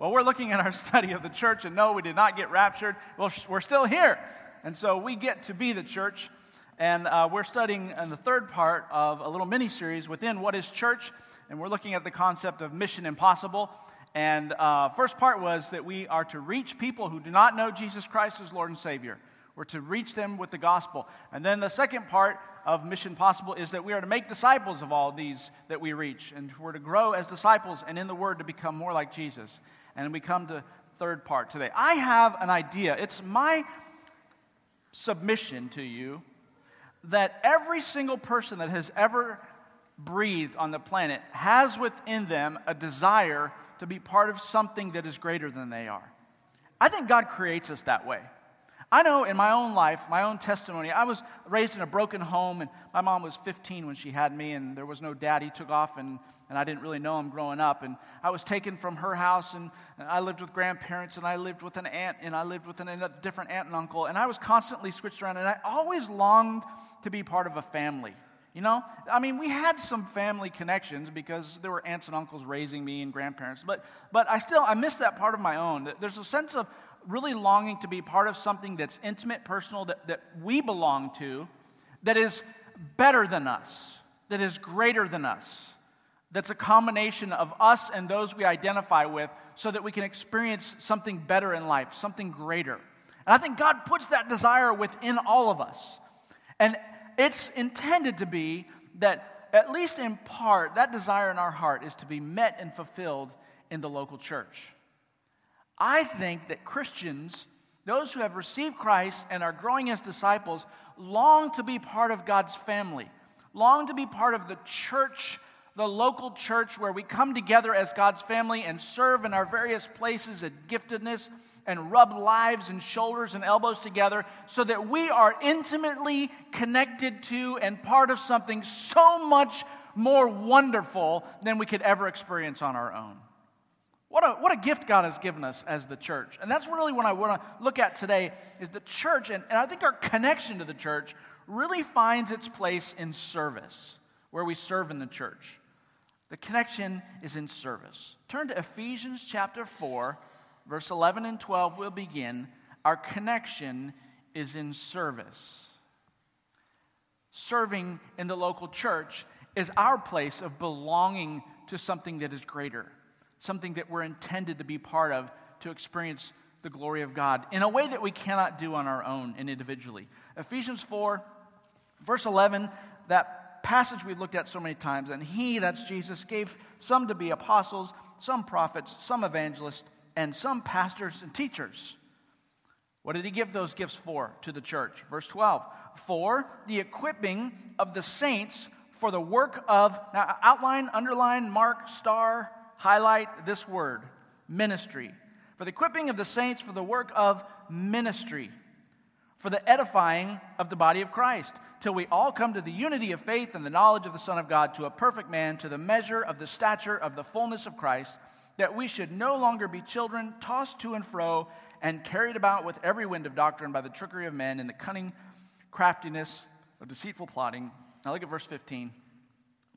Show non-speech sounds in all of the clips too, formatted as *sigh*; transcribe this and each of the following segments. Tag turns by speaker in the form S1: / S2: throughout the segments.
S1: Well, we're looking at our *laughs* study of the church, and no, we did not get raptured. Well, we're still here. And so we get to be the church. And uh, we're studying in the third part of a little mini series within What is Church? And we're looking at the concept of Mission Impossible. And uh, first part was that we are to reach people who do not know Jesus Christ as Lord and Savior. We're to reach them with the gospel. And then the second part of Mission Possible is that we are to make disciples of all these that we reach. And we're to grow as disciples and in the Word to become more like Jesus. And we come to third part today. I have an idea. It's my submission to you that every single person that has ever breathed on the planet has within them a desire to be part of something that is greater than they are. I think God creates us that way. I know in my own life, my own testimony, I was raised in a broken home, and my mom was 15 when she had me, and there was no dad. He took off, and, and I didn't really know him growing up. And I was taken from her house, and, and I lived with grandparents, and I lived with an aunt, and I lived with an, a different aunt and uncle, and I was constantly switched around, and I always longed to be part of a family. You know, I mean, we had some family connections because there were aunts and uncles raising me and grandparents, but, but I still, I miss that part of my own. There's a sense of really longing to be part of something that's intimate, personal, that, that we belong to, that is better than us, that is greater than us, that's a combination of us and those we identify with so that we can experience something better in life, something greater. And I think God puts that desire within all of us. And it's intended to be that, at least in part, that desire in our heart is to be met and fulfilled in the local church. I think that Christians, those who have received Christ and are growing as disciples, long to be part of God's family, long to be part of the church, the local church where we come together as God's family and serve in our various places of giftedness and rub lives and shoulders and elbows together so that we are intimately connected to and part of something so much more wonderful than we could ever experience on our own. What a, what a gift God has given us as the church. And that's really what I want to look at today is the church. And, and I think our connection to the church really finds its place in service, where we serve in the church. The connection is in service. Turn to Ephesians chapter 4, verse 11 and 12. We'll begin. Our connection is in service. Serving in the local church is our place of belonging to something that is greater something that we're intended to be part of to experience the glory of God in a way that we cannot do on our own and individually. Ephesians 4, verse 11, that passage we've looked at so many times, and He, that's Jesus, gave some to be apostles, some prophets, some evangelists, and some pastors and teachers. What did He give those gifts for to the church? Verse 12, for the equipping of the saints for the work of, now outline, underline, mark, star, highlight this word ministry. For the equipping of the saints for the work of ministry, for the edifying of the body of Christ, till we all come to the unity of faith and the knowledge of the Son of God, to a perfect man, to the measure of the stature of the fullness of Christ, that we should no longer be children, tossed to and fro, and carried about with every wind of doctrine by the trickery of men and the cunning craftiness of deceitful plotting. Now look at verse 15.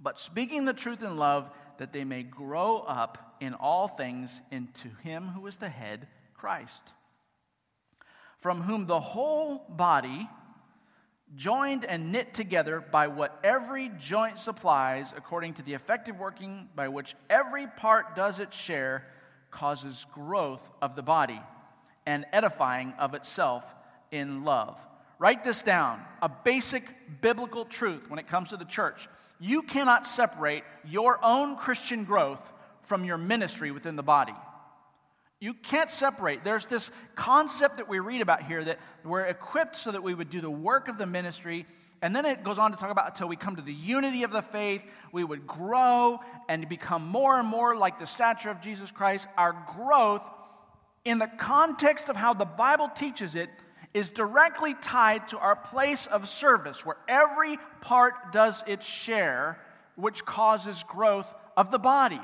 S1: But speaking the truth in love, that they may grow up in all things into him who is the head, Christ, from whom the whole body, joined and knit together by what every joint supplies, according to the effective working by which every part does its share, causes growth of the body and edifying of itself in love. Write this down a basic biblical truth when it comes to the church. You cannot separate your own Christian growth from your ministry within the body. You can't separate. There's this concept that we read about here that we're equipped so that we would do the work of the ministry. And then it goes on to talk about until we come to the unity of the faith, we would grow and become more and more like the stature of Jesus Christ. Our growth, in the context of how the Bible teaches it, is directly tied to our place of service, where every part does its share, which causes growth of the body.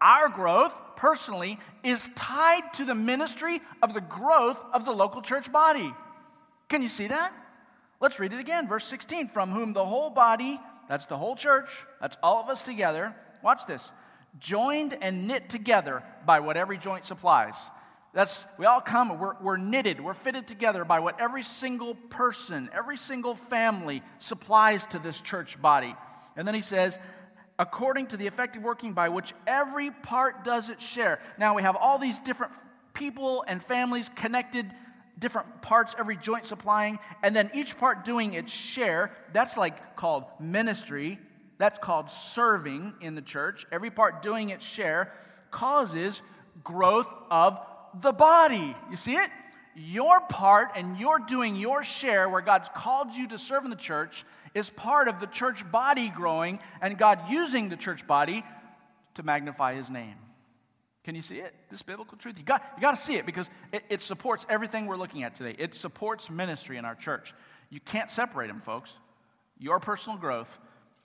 S1: Our growth, personally, is tied to the ministry of the growth of the local church body. Can you see that? Let's read it again. Verse 16 From whom the whole body, that's the whole church, that's all of us together, watch this, joined and knit together by what every joint supplies. That's, we all come, we're, we're knitted, we're fitted together by what every single person, every single family supplies to this church body. And then he says, according to the effective working by which every part does its share. Now we have all these different people and families connected, different parts, every joint supplying, and then each part doing its share. That's like called ministry. That's called serving in the church. Every part doing its share causes growth of the body. You see it? Your part and you're doing your share where God's called you to serve in the church is part of the church body growing and God using the church body to magnify his name. Can you see it? This biblical truth. You got, you got to see it because it, it supports everything we're looking at today. It supports ministry in our church. You can't separate them, folks. Your personal growth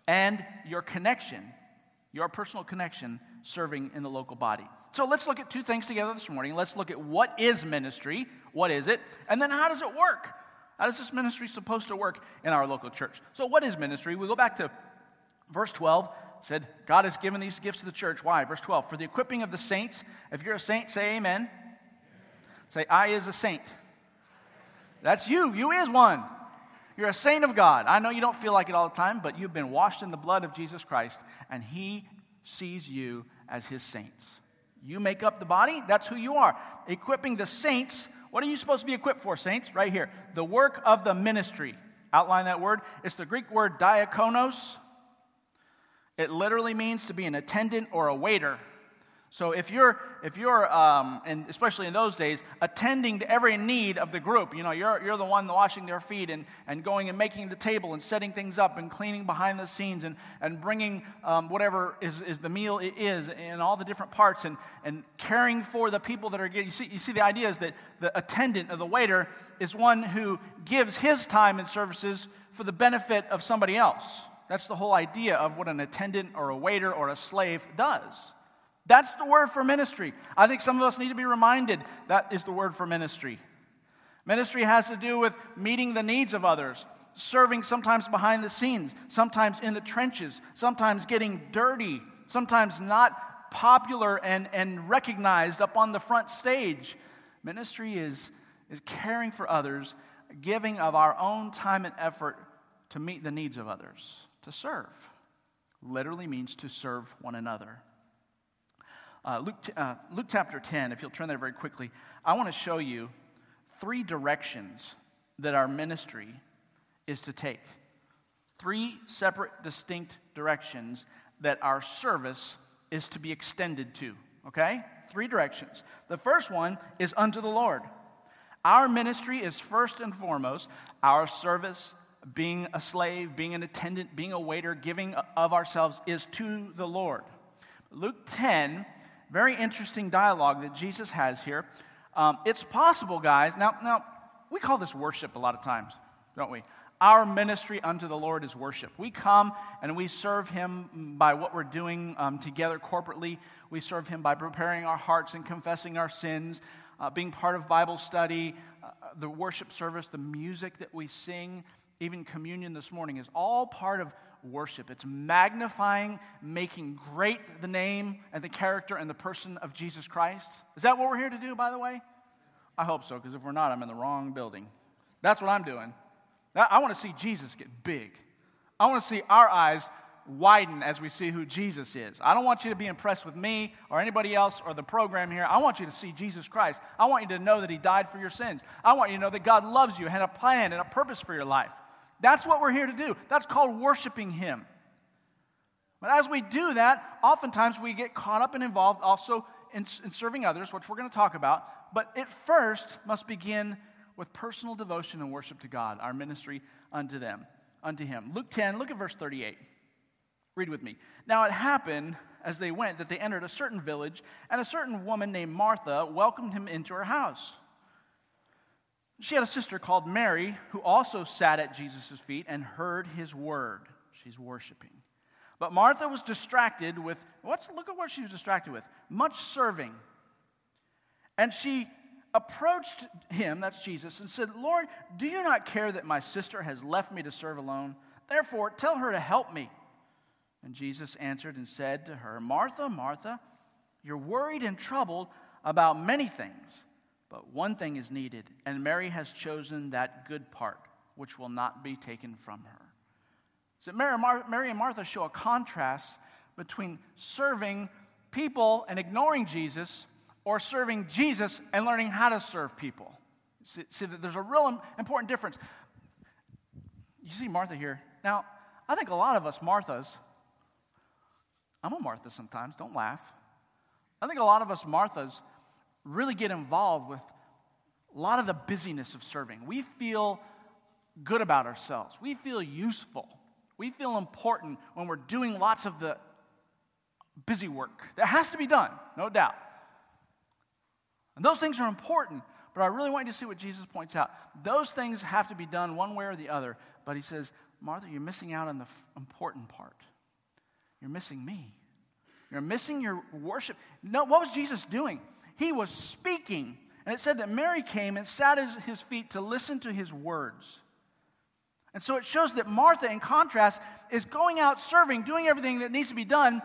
S1: and your connection, your personal connection serving in the local body. So let's look at two things together this morning. Let's look at what is ministry, what is it, and then how does it work? How does this ministry supposed to work in our local church? So what is ministry? We go back to verse 12 said God has given these gifts to the church. Why? Verse 12, for the equipping of the saints. If you're a saint, say amen. Say, I is a saint. That's you. You is one. You're a saint of God. I know you don't feel like it all the time, but you've been washed in the blood of Jesus Christ, and He sees you as His saints. You make up the body, that's who you are. Equipping the saints. What are you supposed to be equipped for, saints? Right here. The work of the ministry. Outline that word. It's the Greek word diakonos. It literally means to be an attendant or a waiter. So if you're, if you're um, and especially in those days, attending to every need of the group, you know, you're, you're the one washing their feet and, and going and making the table and setting things up and cleaning behind the scenes and, and bringing um, whatever is, is the meal is in all the different parts and, and caring for the people that are getting. You see, you see, the idea is that the attendant or the waiter is one who gives his time and services for the benefit of somebody else. That's the whole idea of what an attendant or a waiter or a slave does. That's the word for ministry. I think some of us need to be reminded that is the word for ministry. Ministry has to do with meeting the needs of others, serving sometimes behind the scenes, sometimes in the trenches, sometimes getting dirty, sometimes not popular and, and recognized up on the front stage. Ministry is, is caring for others, giving of our own time and effort to meet the needs of others, to serve. Literally means to serve one another. Uh, Luke, uh, Luke chapter 10, if you'll turn there very quickly, I want to show you three directions that our ministry is to take. Three separate, distinct directions that our service is to be extended to. Okay? Three directions. The first one is unto the Lord. Our ministry is first and foremost our service, being a slave, being an attendant, being a waiter, giving of ourselves is to the Lord. Luke 10 very interesting dialogue that Jesus has here. Um, it's possible, guys. Now, now, we call this worship a lot of times, don't we? Our ministry unto the Lord is worship. We come and we serve Him by what we're doing um, together corporately. We serve Him by preparing our hearts and confessing our sins, uh, being part of Bible study, uh, the worship service, the music that we sing, even communion this morning is all part of worship. It's magnifying, making great the name and the character and the person of Jesus Christ. Is that what we're here to do, by the way? I hope so, because if we're not, I'm in the wrong building. That's what I'm doing. I want to see Jesus get big. I want to see our eyes widen as we see who Jesus is. I don't want you to be impressed with me or anybody else or the program here. I want you to see Jesus Christ. I want you to know that He died for your sins. I want you to know that God loves you, and had a plan and a purpose for your life. That's what we're here to do. That's called worshiping Him. But as we do that, oftentimes we get caught up and involved also in, in serving others, which we're going to talk about. But it first must begin with personal devotion and worship to God, our ministry unto them, unto Him. Luke 10, look at verse 38. Read with me. Now it happened as they went that they entered a certain village, and a certain woman named Martha welcomed him into her house. She had a sister called Mary who also sat at Jesus' feet and heard his word. She's worshiping. But Martha was distracted with, what's, look at what she was distracted with much serving. And she approached him, that's Jesus, and said, Lord, do you not care that my sister has left me to serve alone? Therefore, tell her to help me. And Jesus answered and said to her, Martha, Martha, you're worried and troubled about many things, but one thing is needed, and Mary has chosen that good part, which will not be taken from her. So Mary, Mar- Mary and Martha show a contrast between serving people and ignoring Jesus, or serving Jesus and learning how to serve people. See, see there's a real important difference. You see Martha here. Now, I think a lot of us Marthas, I'm a Martha sometimes, don't laugh. I think a lot of us Marthas really get involved with a lot of the busyness of serving. We feel good about ourselves, we feel useful, we feel important when we're doing lots of the busy work that has to be done, no doubt. And those things are important, but I really want you to see what Jesus points out. Those things have to be done one way or the other, but he says, Martha, you're missing out on the f- important part. You're missing me. You're missing your worship. No, what was Jesus doing? He was speaking. And it said that Mary came and sat at his feet to listen to his words. And so it shows that Martha, in contrast, is going out serving, doing everything that needs to be done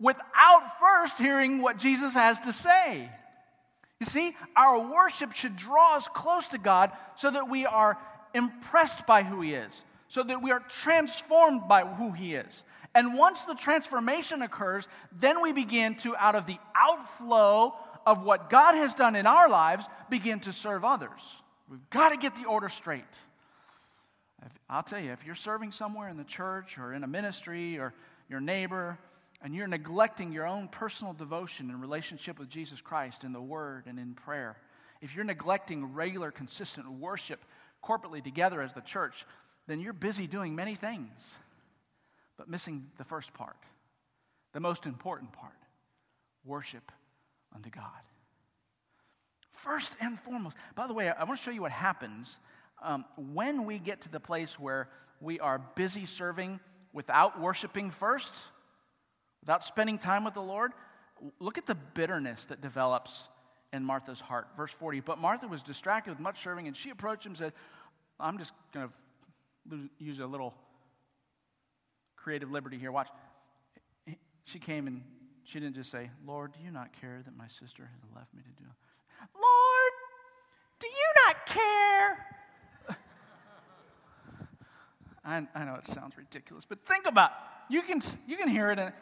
S1: without first hearing what Jesus has to say. You see, our worship should draw us close to God so that we are impressed by who He is, so that we are transformed by who He is. And once the transformation occurs, then we begin to, out of the outflow of what God has done in our lives, begin to serve others. We've got to get the order straight. I'll tell you, if you're serving somewhere in the church or in a ministry or your neighbor, and you're neglecting your own personal devotion and relationship with Jesus Christ in the Word and in prayer, if you're neglecting regular, consistent worship corporately together as the church, then you're busy doing many things but missing the first part, the most important part worship unto God. First and foremost. By the way, I want to show you what happens um, when we get to the place where we are busy serving without worshiping first, without spending time with the Lord. Look at the bitterness that develops in Martha's heart. Verse 40 But Martha was distracted with much serving, and she approached him and said, I'm just going to use a little creative liberty here. Watch. She came and she didn't just say, Lord, do you not care that my sister has left me to do? Lord, do you not care? *laughs* I, I know it sounds ridiculous, but think about it. You can, you can hear it. And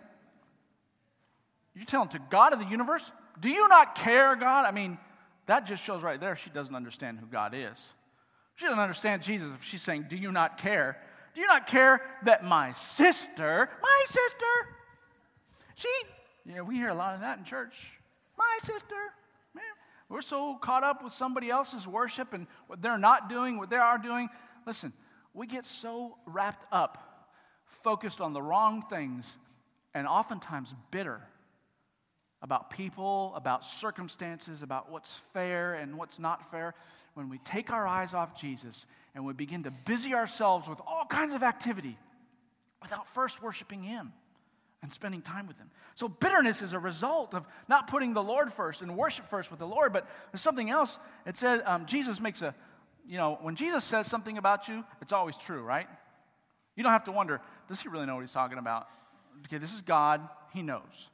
S1: you tell him to God of the universe, do you not care, God? I mean, that just shows right there she doesn't understand who God is. She doesn't understand Jesus if she's saying, Do you not care? Do you not care that my sister, my sister, she, yeah, we hear a lot of that in church. My sister, man, we're so caught up with somebody else's worship and what they're not doing, what they are doing. Listen, we get so wrapped up, focused on the wrong things, and oftentimes bitter about people, about circumstances, about what's fair and what's not fair, when we take our eyes off Jesus and we begin to busy ourselves with all kinds of activity without first worshiping Him and spending time with Him. So, bitterness is a result of not putting the Lord first and worship first with the Lord. But there's something else. It said, um, Jesus makes a, you know, when Jesus says something about you, it's always true, right? You don't have to wonder, does He really know what He's talking about? Okay, this is God, He knows.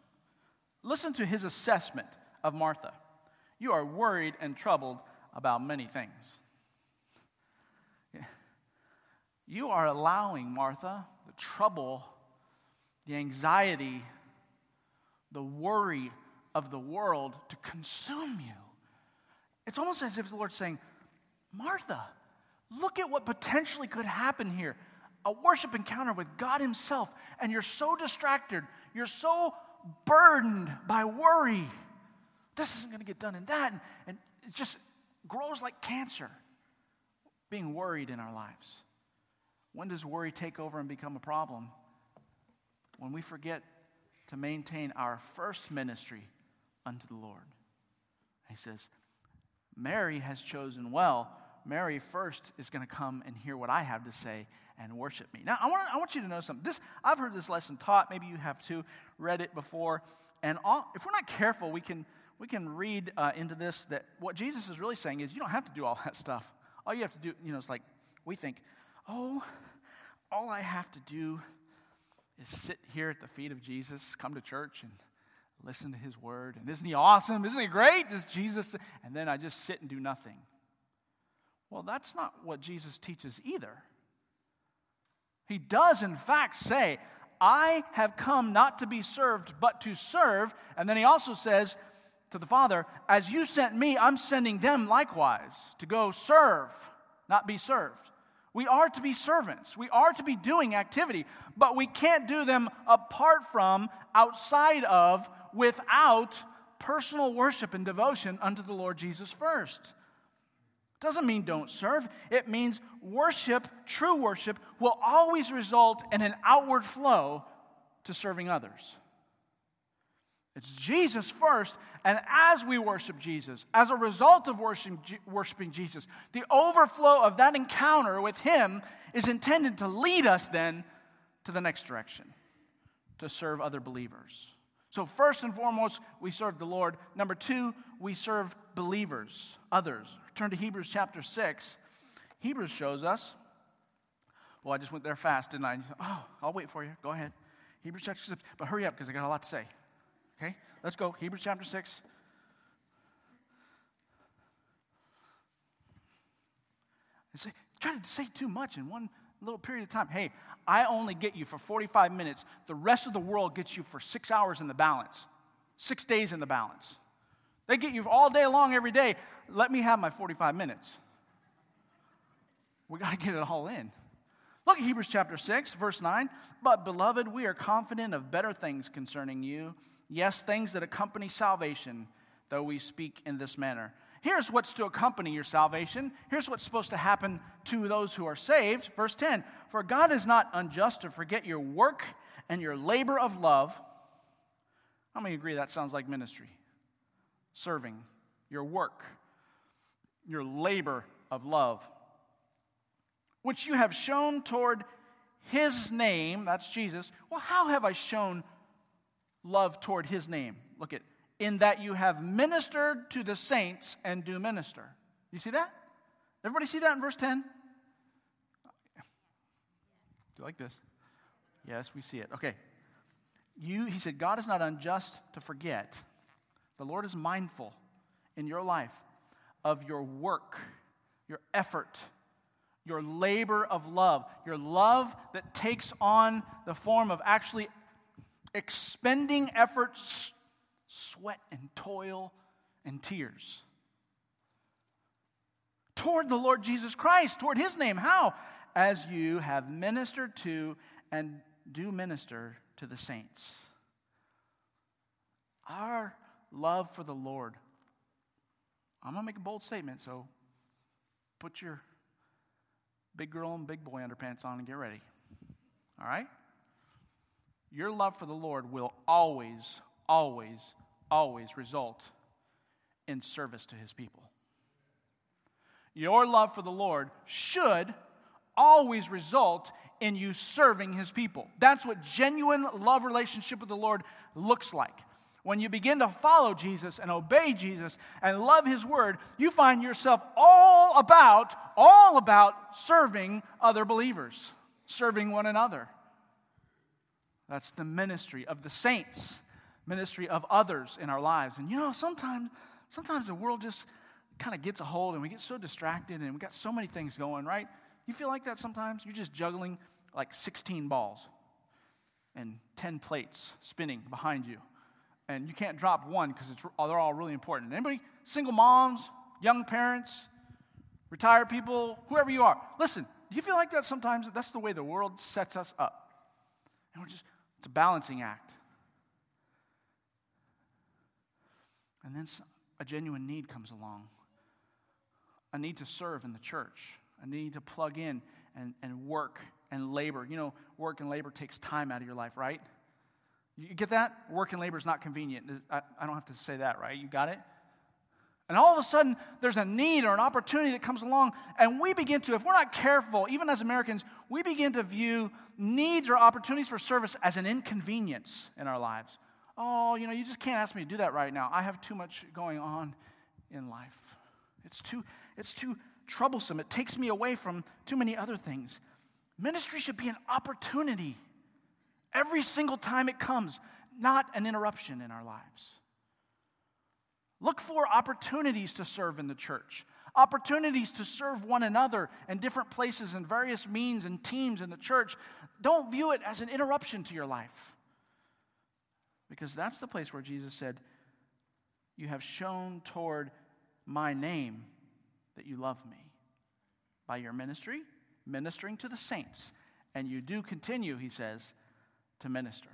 S1: Listen to his assessment of Martha. You are worried and troubled about many things. You are allowing, Martha, the trouble, the anxiety, the worry of the world to consume you. It's almost as if the Lord's saying, Martha, look at what potentially could happen here a worship encounter with God Himself, and you're so distracted, you're so burdened by worry. This isn't going to get done in that. And, and it just grows like cancer, being worried in our lives. When does worry take over and become a problem? When we forget to maintain our first ministry unto the Lord. He says, Mary has chosen well. Mary first is going to come and hear what I have to say and worship me. Now, I want, I want you to know something. This, I've heard this lesson taught. Maybe you have too, read it before. And all, if we're not careful, we can, we can read uh, into this that what Jesus is really saying is you don't have to do all that stuff. All you have to do, you know, it's like we think, oh, all I have to do is sit here at the feet of Jesus, come to church and listen to his word. And isn't he awesome? Isn't he great? Does Jesus? And then I just sit and do nothing. Well, that's not what Jesus teaches either. He does, in fact, say, I have come not to be served, but to serve. And then he also says to the Father, As you sent me, I'm sending them likewise to go serve, not be served. We are to be servants. We are to be doing activity, but we can't do them apart from, outside of, without personal worship and devotion unto the Lord Jesus first. Doesn't mean don't serve. It means worship, true worship, will always result in an outward flow to serving others. It's Jesus first, and as we worship Jesus, as a result of worshiping Jesus, the overflow of that encounter with Him is intended to lead us then to the next direction, to serve other believers. So, first and foremost, we serve the Lord. Number two, we serve believers, others. Turn to Hebrews chapter 6. Hebrews shows us. Well, I just went there fast, didn't I? Oh, I'll wait for you. Go ahead. Hebrews chapter 6. But hurry up because I got a lot to say. Okay? Let's go. Hebrews chapter 6. Say, try to say too much in one little period of time. Hey, I only get you for 45 minutes. The rest of the world gets you for six hours in the balance, six days in the balance. They get you all day long every day. Let me have my 45 minutes. We got to get it all in. Look at Hebrews chapter 6, verse 9. But, beloved, we are confident of better things concerning you. Yes, things that accompany salvation, though we speak in this manner. Here's what's to accompany your salvation. Here's what's supposed to happen to those who are saved. Verse 10 For God is not unjust to forget your work and your labor of love. How many agree that sounds like ministry? Serving, your work, your labor of love, which you have shown toward his name, that's Jesus. Well, how have I shown love toward his name? Look at in that you have ministered to the saints and do minister. You see that? Everybody see that in verse 10? Do you like this? Yes, we see it. Okay. You, he said, God is not unjust to forget. The Lord is mindful in your life of your work, your effort, your labor of love, your love that takes on the form of actually expending efforts sweat and toil and tears toward the Lord Jesus Christ, toward his name. How? As you have ministered to and do minister to the saints. Our love for the Lord. I'm going to make a bold statement, so put your big girl and big boy underpants on and get ready. All right? Your love for the Lord will always, always, always result in service to his people. Your love for the Lord should always result in you serving his people. That's what genuine love relationship with the Lord looks like. When you begin to follow Jesus and obey Jesus and love his word, you find yourself all about all about serving other believers, serving one another. That's the ministry of the saints, ministry of others in our lives. And you know, sometimes, sometimes the world just kind of gets a hold and we get so distracted and we got so many things going, right? You feel like that sometimes? You're just juggling like 16 balls and 10 plates spinning behind you. And you can't drop one because they're all really important. Anybody? Single moms, young parents, retired people, whoever you are. Listen, do you feel like that sometimes? That's the way the world sets us up. And we're just, it's a balancing act. And then a genuine need comes along a need to serve in the church, a need to plug in and, and work and labor. You know, work and labor takes time out of your life, right? You get that? Work and labor is not convenient. I, I don't have to say that, right? You got it? And all of a sudden, there's a need or an opportunity that comes along, and we begin to, if we're not careful, even as Americans, we begin to view needs or opportunities for service as an inconvenience in our lives. Oh, you know, you just can't ask me to do that right now. I have too much going on in life. It's too, it's too troublesome. It takes me away from too many other things. Ministry should be an opportunity Every single time it comes, not an interruption in our lives. Look for opportunities to serve in the church, opportunities to serve one another in different places and various means and teams in the church. Don't view it as an interruption to your life. Because that's the place where Jesus said, You have shown toward my name that you love me by your ministry, ministering to the saints. And you do continue, he says, to minister.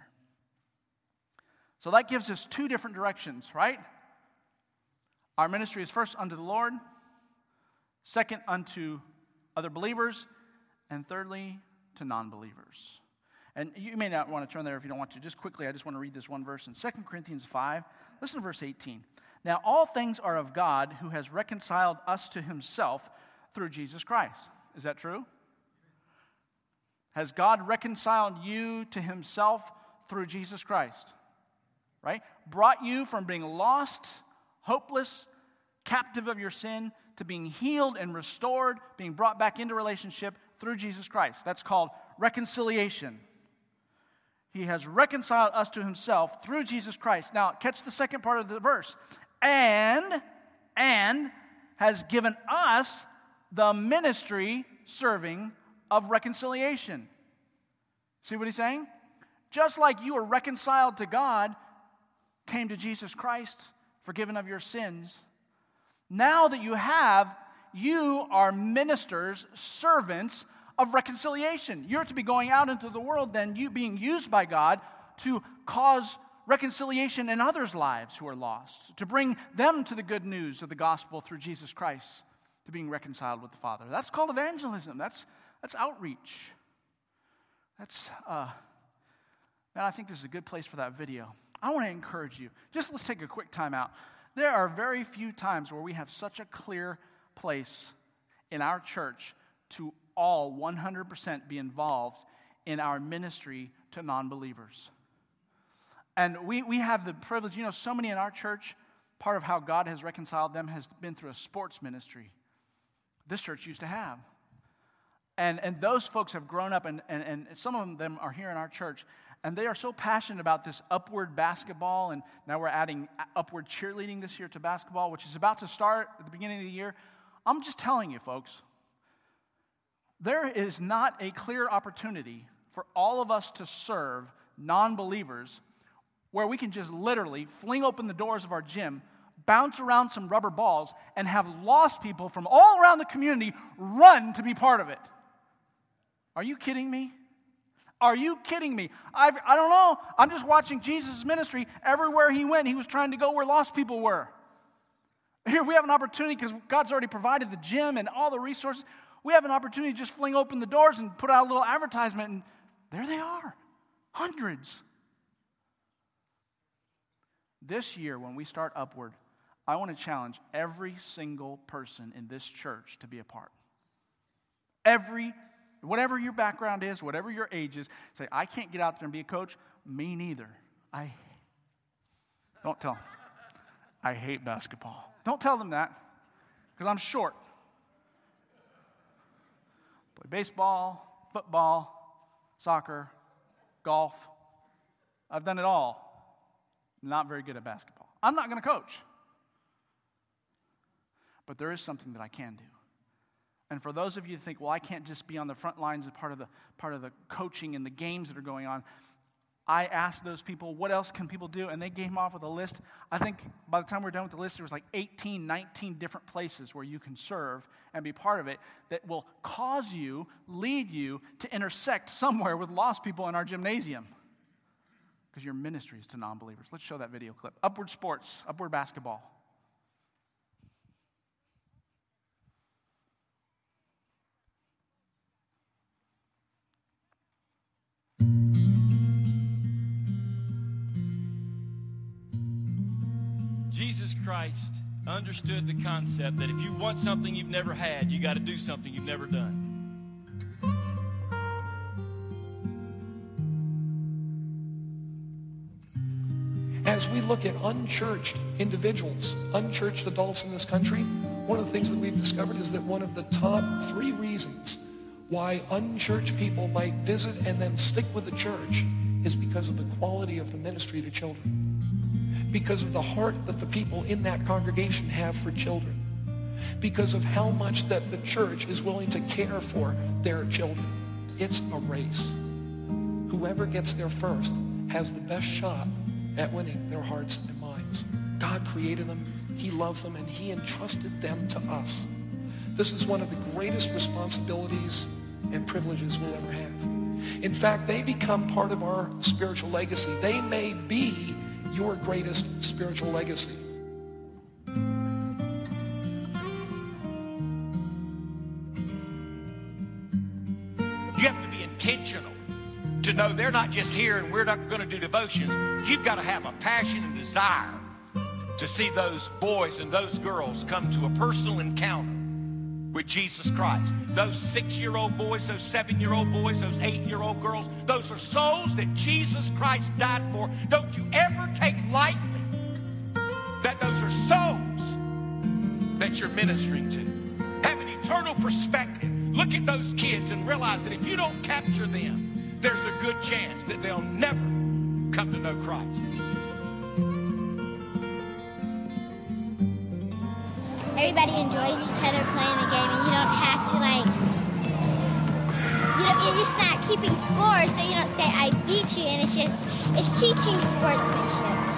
S1: So that gives us two different directions, right? Our ministry is first unto the Lord, second unto other believers, and thirdly to non believers. And you may not want to turn there if you don't want to. Just quickly, I just want to read this one verse in 2 Corinthians 5. Listen to verse 18. Now, all things are of God who has reconciled us to himself through Jesus Christ. Is that true? Has God reconciled you to himself through Jesus Christ? Right? Brought you from being lost, hopeless, captive of your sin, to being healed and restored, being brought back into relationship through Jesus Christ. That's called reconciliation. He has reconciled us to himself through Jesus Christ. Now, catch the second part of the verse. And, and has given us the ministry serving of reconciliation. See what he's saying? Just like you were reconciled to God, came to Jesus Christ, forgiven of your sins, now that you have, you are ministers, servants of reconciliation. You're to be going out into the world, then you being used by God to cause reconciliation in others' lives who are lost, to bring them to the good news of the gospel through Jesus Christ, to being reconciled with the Father. That's called evangelism. That's that's outreach. That's, uh, man, I think this is a good place for that video. I want to encourage you. Just let's take a quick time out. There are very few times where we have such a clear place in our church to all 100% be involved in our ministry to non believers. And we, we have the privilege, you know, so many in our church, part of how God has reconciled them has been through a sports ministry. This church used to have. And, and those folks have grown up, and, and, and some of them are here in our church, and they are so passionate about this upward basketball. And now we're adding upward cheerleading this year to basketball, which is about to start at the beginning of the year. I'm just telling you, folks, there is not a clear opportunity for all of us to serve non believers where we can just literally fling open the doors of our gym bounce around some rubber balls, and have lost people from all around the community run to be part of it. Are you kidding me? Are you kidding me? I've, I don't know. I'm just watching Jesus' ministry. Everywhere he went, he was trying to go where lost people were. Here we have an opportunity because God's already provided the gym and all the resources. We have an opportunity to just fling open the doors and put out a little advertisement, and there they are hundreds. This year, when we start upward, I want to challenge every single person in this church to be a part. Every Whatever your background is, whatever your age is, say, I can't get out there and be a coach. Me neither. I don't tell them. I hate basketball. Don't tell them that because I'm short. Play baseball, football, soccer, golf. I've done it all. Not very good at basketball. I'm not going to coach. But there is something that I can do. And for those of you who think, well, I can't just be on the front lines as part of the part of the coaching and the games that are going on, I asked those people, what else can people do? And they came off with a list. I think by the time we're done with the list, there was like 18, 19 different places where you can serve and be part of it that will cause you, lead you to intersect somewhere with lost people in our gymnasium. Because your ministry is to non believers. Let's show that video clip. Upward sports, upward basketball.
S2: Understood the concept that if you want something you've never had, you got to do something you've never done.
S3: As we look at unchurched individuals, unchurched adults in this country, one of the things that we've discovered is that one of the top three reasons why unchurched people might visit and then stick with the church is because of the quality of the ministry to children, because of the heart that the people in that congregation have for children, because of how much that the church is willing to care for their children. It's a race. Whoever gets there first has the best shot at winning their hearts and minds. God created them, he loves them, and he entrusted them to us. This is one of the greatest responsibilities and privileges we'll ever have. In fact, they become part of our spiritual legacy. They may be your greatest spiritual legacy.
S4: You have to be intentional to know they're not just here and we're not going to do devotions. You've got to have a passion and desire to see those boys and those girls come to a personal encounter with Jesus Christ. Those six-year-old boys, those seven-year-old boys, those eight-year-old girls, those are souls that Jesus Christ died for. Don't you ever take lightly that those are souls that you're ministering to. Have an eternal perspective. Look at those kids and realize that if you don't capture them, there's a good chance that they'll never come to know Christ.
S5: Everybody enjoys each other playing the game, and you don't have to like. You don't, you're just not keeping score, so you don't say I beat you, and it's just it's teaching sportsmanship.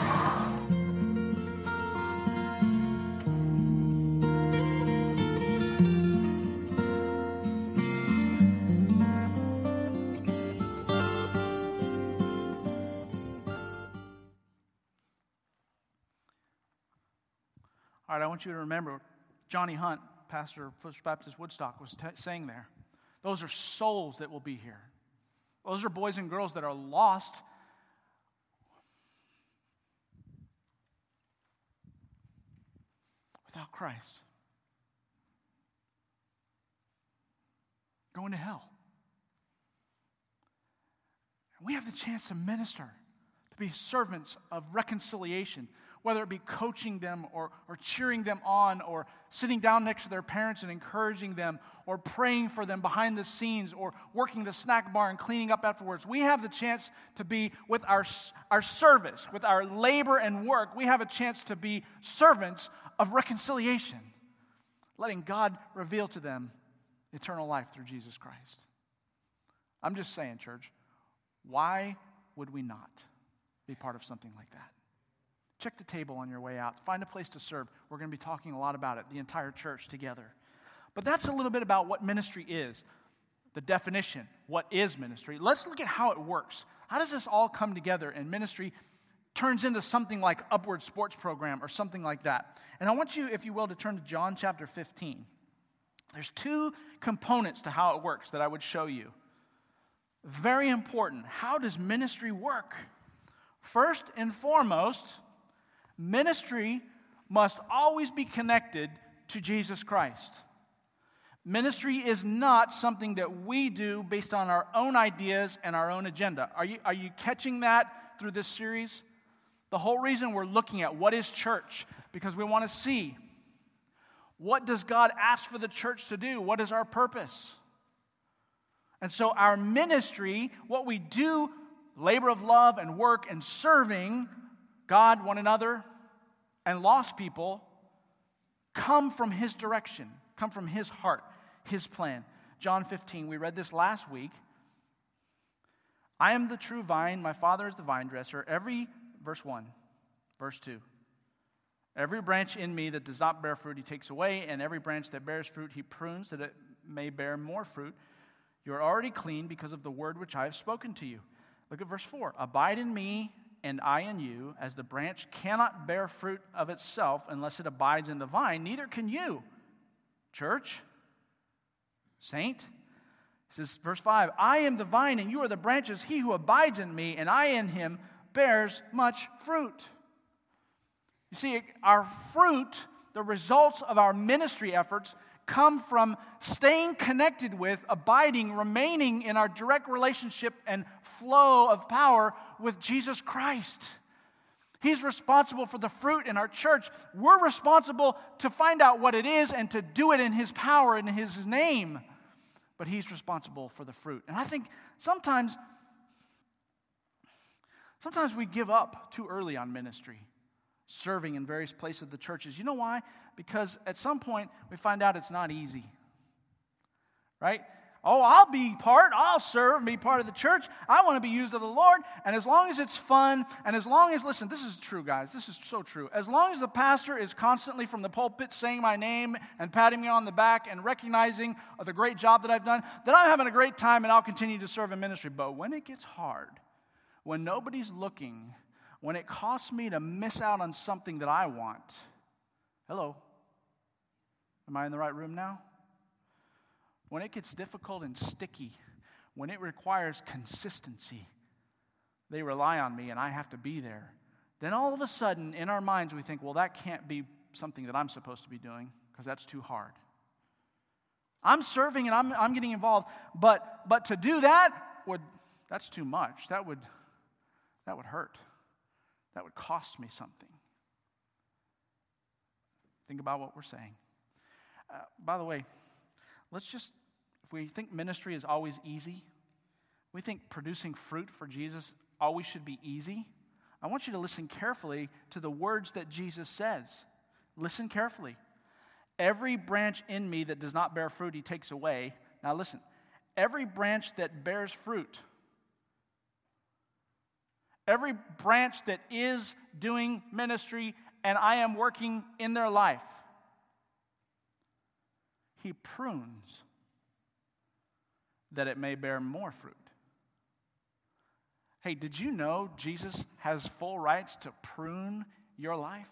S1: Want you to remember Johnny Hunt, pastor of First Baptist Woodstock, was t- saying there. Those are souls that will be here. Those are boys and girls that are lost. Without Christ, going to hell. We have the chance to minister, to be servants of reconciliation, whether it be coaching them or, or cheering them on or sitting down next to their parents and encouraging them or praying for them behind the scenes or working the snack bar and cleaning up afterwards. We have the chance to be with our, our service, with our labor and work, we have a chance to be servants of reconciliation, letting God reveal to them eternal life through Jesus Christ. I'm just saying, church, why would we not be part of something like that? Check the table on your way out. Find a place to serve. We're going to be talking a lot about it, the entire church together. But that's a little bit about what ministry is, the definition. What is ministry? Let's look at how it works. How does this all come together and ministry turns into something like Upward Sports Program or something like that? And I want you, if you will, to turn to John chapter 15. There's two components to how it works that I would show you. Very important. How does ministry work? First and foremost, Ministry must always be connected to Jesus Christ. Ministry is not something that we do based on our own ideas and our own agenda. Are you, are you catching that through this series? The whole reason we're looking at what is church, because we want to see what does God ask for the church to do? What is our purpose? And so, our ministry, what we do, labor of love and work and serving, God, one another, and lost people come from His direction, come from His heart, His plan. John 15, we read this last week. I am the true vine, my Father is the vine dresser. Every, verse 1, verse 2. Every branch in me that does not bear fruit, he takes away, and every branch that bears fruit, he prunes that it may bear more fruit. You are already clean because of the word which I have spoken to you. Look at verse 4. Abide in me, and I in you, as the branch cannot bear fruit of itself unless it abides in the vine, neither can you. Church, saint, says, verse 5 I am the vine, and you are the branches. He who abides in me, and I in him, bears much fruit. You see, our fruit, the results of our ministry efforts, come from staying connected with, abiding, remaining in our direct relationship and flow of power with Jesus Christ. He's responsible for the fruit in our church. We're responsible to find out what it is and to do it in His power, in His name. But He's responsible for the fruit. And I think sometimes Sometimes we give up too early on ministry, serving in various places of the churches. You know why? Because at some point we find out it's not easy. Right? Oh, I'll be part, I'll serve, be part of the church. I want to be used of the Lord. And as long as it's fun, and as long as, listen, this is true, guys, this is so true. As long as the pastor is constantly from the pulpit saying my name and patting me on the back and recognizing the great job that I've done, then I'm having a great time and I'll continue to serve in ministry. But when it gets hard, when nobody's looking, when it costs me to miss out on something that I want, hello, am I in the right room now? when it gets difficult and sticky, when it requires consistency, they rely on me and I have to be there. Then all of a sudden, in our minds, we think, well, that can't be something that I'm supposed to be doing because that's too hard. I'm serving and I'm, I'm getting involved, but, but to do that would, that's too much. That would, that would hurt. That would cost me something. Think about what we're saying. Uh, by the way, let's just if we think ministry is always easy, we think producing fruit for Jesus always should be easy. I want you to listen carefully to the words that Jesus says. Listen carefully. Every branch in me that does not bear fruit, he takes away. Now, listen. Every branch that bears fruit, every branch that is doing ministry and I am working in their life, he prunes that it may bear more fruit. Hey, did you know Jesus has full rights to prune your life?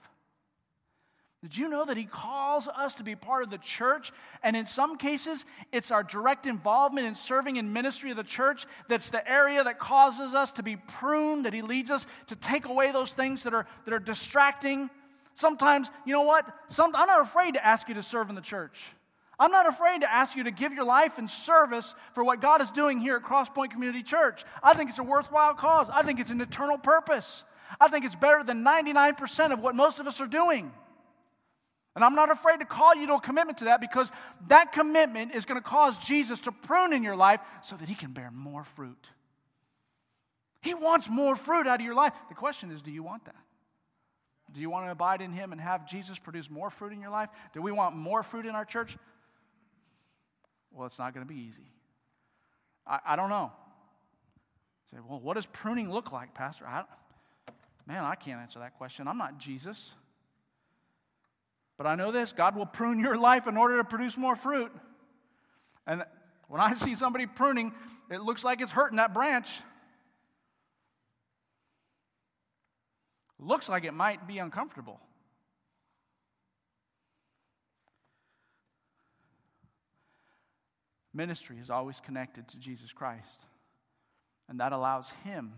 S1: Did you know that He calls us to be part of the church? And in some cases, it's our direct involvement in serving in ministry of the church that's the area that causes us to be pruned, that He leads us to take away those things that are, that are distracting. Sometimes, you know what? Some, I'm not afraid to ask you to serve in the church. I'm not afraid to ask you to give your life in service for what God is doing here at Crosspoint Community Church. I think it's a worthwhile cause. I think it's an eternal purpose. I think it's better than 99% of what most of us are doing. And I'm not afraid to call you to a commitment to that because that commitment is going to cause Jesus to prune in your life so that he can bear more fruit. He wants more fruit out of your life. The question is do you want that? Do you want to abide in him and have Jesus produce more fruit in your life? Do we want more fruit in our church? Well, it's not going to be easy. I, I don't know. Say, well, what does pruning look like, Pastor? I, man, I can't answer that question. I'm not Jesus. But I know this God will prune your life in order to produce more fruit. And when I see somebody pruning, it looks like it's hurting that branch. Looks like it might be uncomfortable. Ministry is always connected to Jesus Christ. And that allows Him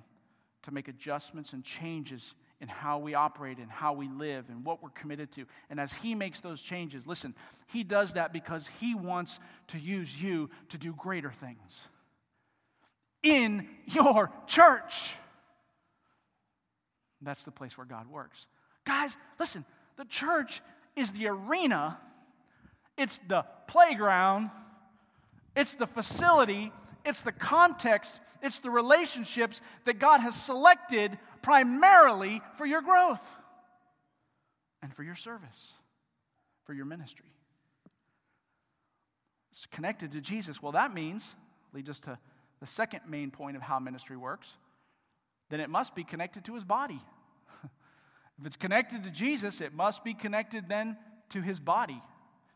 S1: to make adjustments and changes in how we operate and how we live and what we're committed to. And as He makes those changes, listen, He does that because He wants to use you to do greater things in your church. That's the place where God works. Guys, listen, the church is the arena, it's the playground it's the facility, it's the context, it's the relationships that God has selected primarily for your growth and for your service, for your ministry. It's connected to Jesus. Well, that means, leads us to the second main point of how ministry works, then it must be connected to his body. *laughs* if it's connected to Jesus, it must be connected then to his body.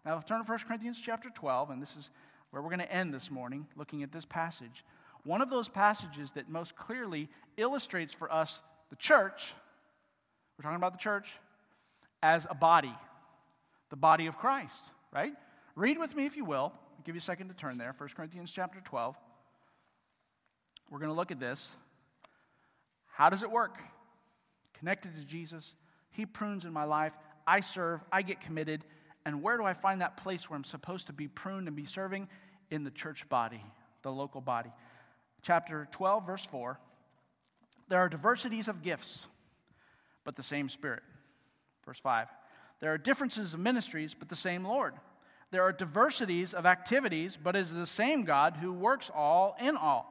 S1: Now, turn to 1 Corinthians chapter 12, and this is where we're going to end this morning looking at this passage. One of those passages that most clearly illustrates for us the church, we're talking about the church, as a body, the body of Christ, right? Read with me if you will. I'll give you a second to turn there. 1 Corinthians chapter 12. We're going to look at this. How does it work? Connected to Jesus, He prunes in my life. I serve, I get committed, and where do I find that place where I'm supposed to be pruned and be serving? In the church body, the local body. Chapter 12, verse 4. There are diversities of gifts, but the same Spirit. Verse 5. There are differences of ministries, but the same Lord. There are diversities of activities, but it is the same God who works all in all.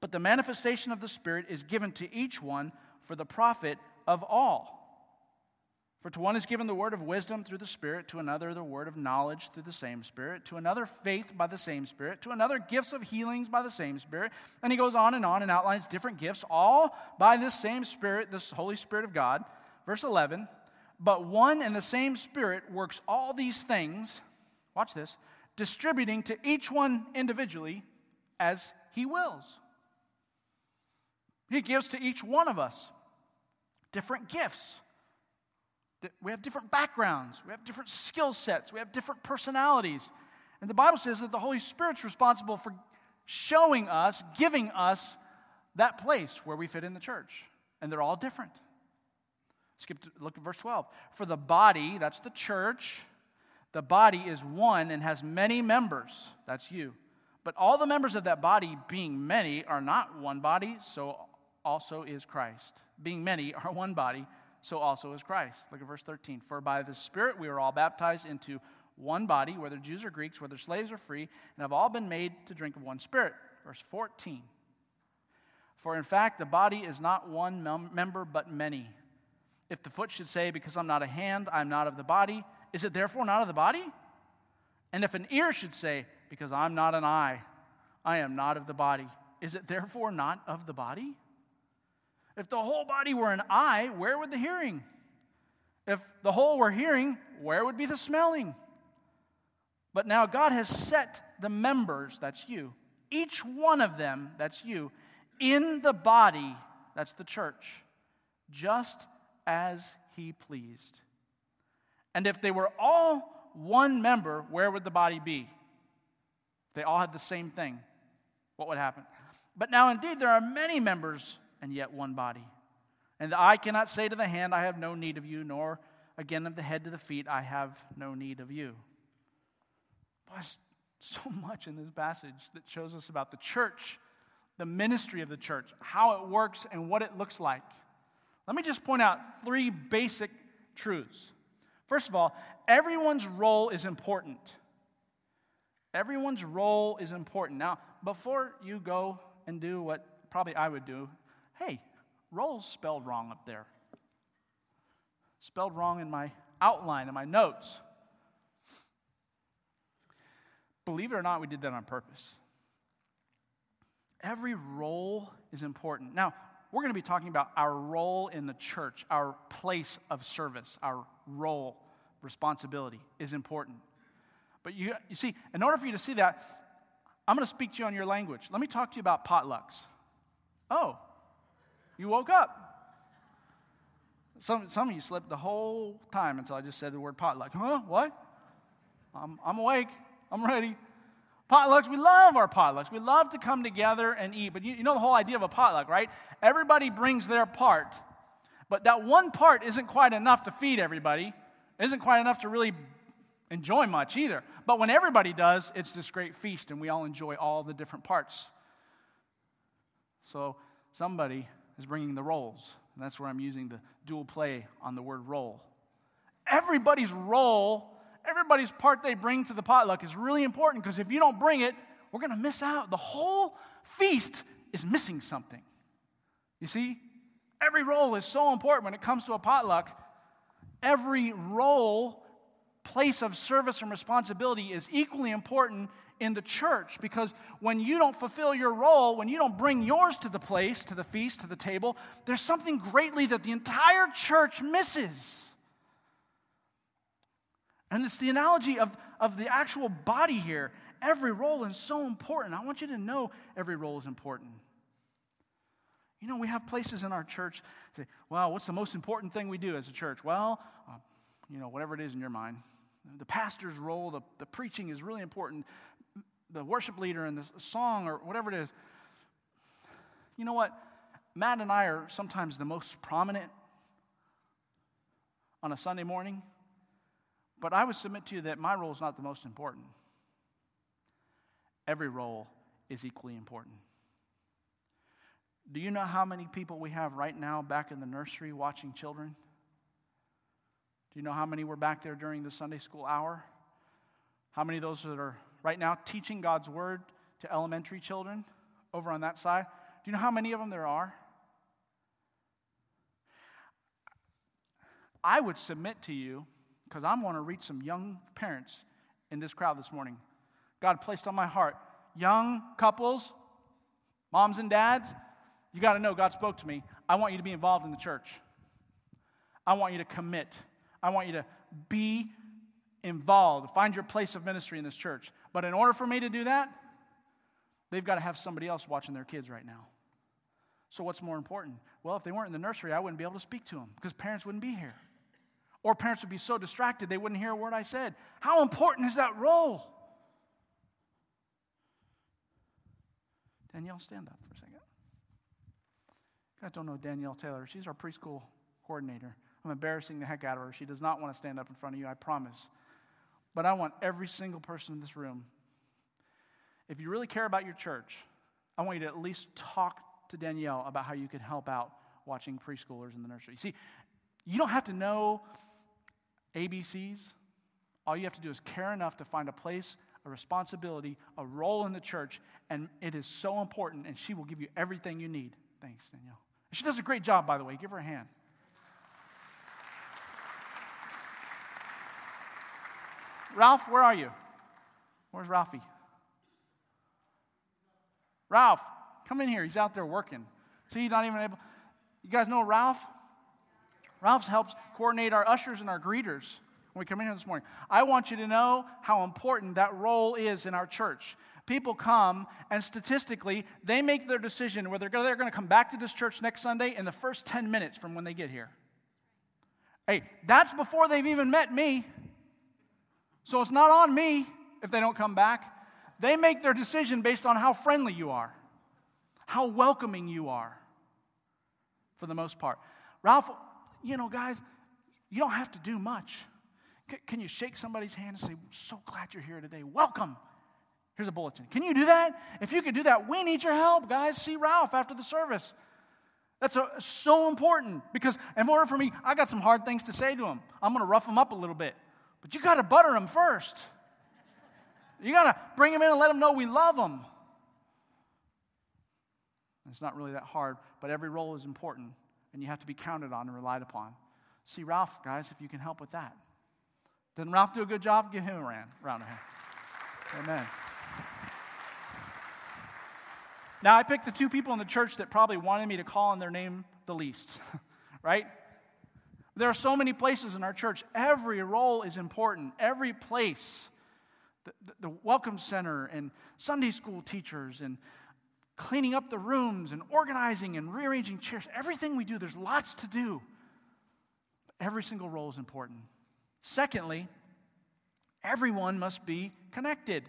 S1: But the manifestation of the Spirit is given to each one for the profit of all. For to one is given the word of wisdom through the Spirit, to another the word of knowledge through the same Spirit, to another faith by the same Spirit, to another gifts of healings by the same Spirit. And he goes on and on and outlines different gifts, all by this same Spirit, this Holy Spirit of God. Verse 11 But one and the same Spirit works all these things, watch this, distributing to each one individually as he wills. He gives to each one of us different gifts we have different backgrounds, we have different skill sets, we have different personalities. And the Bible says that the Holy Spirit's responsible for showing us, giving us that place where we fit in the church. And they're all different. Skip to look at verse 12. For the body, that's the church, the body is one and has many members. That's you. But all the members of that body, being many, are not one body, so also is Christ. Being many are *laughs* one body so also is Christ. Look at verse 13. For by the Spirit we are all baptized into one body, whether Jews or Greeks, whether slaves or free, and have all been made to drink of one Spirit. Verse 14. For in fact, the body is not one mem- member, but many. If the foot should say, Because I'm not a hand, I'm not of the body, is it therefore not of the body? And if an ear should say, Because I'm not an eye, I am not of the body, is it therefore not of the body? If the whole body were an eye, where would the hearing? If the whole were hearing, where would be the smelling? But now God has set the members, that's you, each one of them, that's you, in the body, that's the church, just as He pleased. And if they were all one member, where would the body be? If they all had the same thing, what would happen? But now, indeed, there are many members and yet one body. And the eye cannot say to the hand, I have no need of you, nor again of the head to the feet, I have no need of you. There's so *laughs* much in this passage that shows us about the church, the ministry of the church, how it works, and what it looks like. Let me just point out three basic truths. First of all, everyone's role is important. Everyone's role is important. Now, before you go and do what probably I would do hey, roll's spelled wrong up there. Spelled wrong in my outline, in my notes. Believe it or not, we did that on purpose. Every role is important. Now, we're going to be talking about our role in the church, our place of service, our role, responsibility is important. But you, you see, in order for you to see that, I'm going to speak to you on your language. Let me talk to you about potlucks. Oh, you woke up. Some, some of you slept the whole time until I just said the word potluck. Huh? What? I'm, I'm awake. I'm ready. Potlucks, we love our potlucks. We love to come together and eat. But you, you know the whole idea of a potluck, right? Everybody brings their part. But that one part isn't quite enough to feed everybody, is isn't quite enough to really enjoy much either. But when everybody does, it's this great feast, and we all enjoy all the different parts. So somebody is bringing the rolls. And that's where I'm using the dual play on the word role. Everybody's role, everybody's part they bring to the potluck is really important because if you don't bring it, we're going to miss out. The whole feast is missing something. You see? Every role is so important when it comes to a potluck. Every role, place of service and responsibility is equally important in the church because when you don't fulfill your role, when you don't bring yours to the place, to the feast, to the table, there's something greatly that the entire church misses. And it's the analogy of, of the actual body here. Every role is so important. I want you to know every role is important. You know, we have places in our church say, well, what's the most important thing we do as a church? Well, uh, you know, whatever it is in your mind. The pastor's role, the, the preaching is really important the worship leader and the song or whatever it is. You know what? Matt and I are sometimes the most prominent on a Sunday morning, but I would submit to you that my role is not the most important. Every role is equally important. Do you know how many people we have right now back in the nursery watching children? Do you know how many were back there during the Sunday school hour? How many of those that are right now teaching God's word to elementary children over on that side. Do you know how many of them there are? I would submit to you, because I want to reach some young parents in this crowd this morning. God placed on my heart young couples, moms and dads, you got to know God spoke to me. I want you to be involved in the church. I want you to commit. I want you to be involved. Find your place of ministry in this church. But in order for me to do that, they've got to have somebody else watching their kids right now. So, what's more important? Well, if they weren't in the nursery, I wouldn't be able to speak to them because parents wouldn't be here. Or parents would be so distracted they wouldn't hear a word I said. How important is that role? Danielle, stand up for a second. Guys don't know Danielle Taylor. She's our preschool coordinator. I'm embarrassing the heck out of her. She does not want to stand up in front of you, I promise. But I want every single person in this room, if you really care about your church, I want you to at least talk to Danielle about how you could help out watching preschoolers in the nursery. See, you don't have to know ABCs. All you have to do is care enough to find a place, a responsibility, a role in the church, and it is so important, and she will give you everything you need. Thanks, Danielle. She does a great job, by the way. Give her a hand. Ralph, where are you? Where's Ralphie? Ralph, come in here. He's out there working. See, he's not even able. You guys know Ralph? Ralph helps coordinate our ushers and our greeters when we come in here this morning. I want you to know how important that role is in our church. People come, and statistically, they make their decision whether they're going to come back to this church next Sunday in the first 10 minutes from when they get here. Hey, that's before they've even met me. So it's not on me if they don't come back. They make their decision based on how friendly you are, how welcoming you are, for the most part. Ralph, you know, guys, you don't have to do much. C- can you shake somebody's hand and say, So glad you're here today? Welcome. Here's a bulletin. Can you do that? If you could do that, we need your help, guys. See Ralph after the service. That's a, so important because, in order for me, I got some hard things to say to him. I'm going to rough him up a little bit. But you got to butter them first. You got to bring them in and let them know we love them. It's not really that hard, but every role is important, and you have to be counted on and relied upon. See Ralph, guys, if you can help with that. Didn't Ralph do a good job? Give him a round of applause. Amen. Now, I picked the two people in the church that probably wanted me to call on their name the least, *laughs* right? There are so many places in our church. Every role is important. Every place. The, the, the, welcome center and Sunday school teachers and cleaning up the rooms and organizing and rearranging chairs. Everything we do, there's lots to do. Every single role is important. Secondly, everyone must be connected.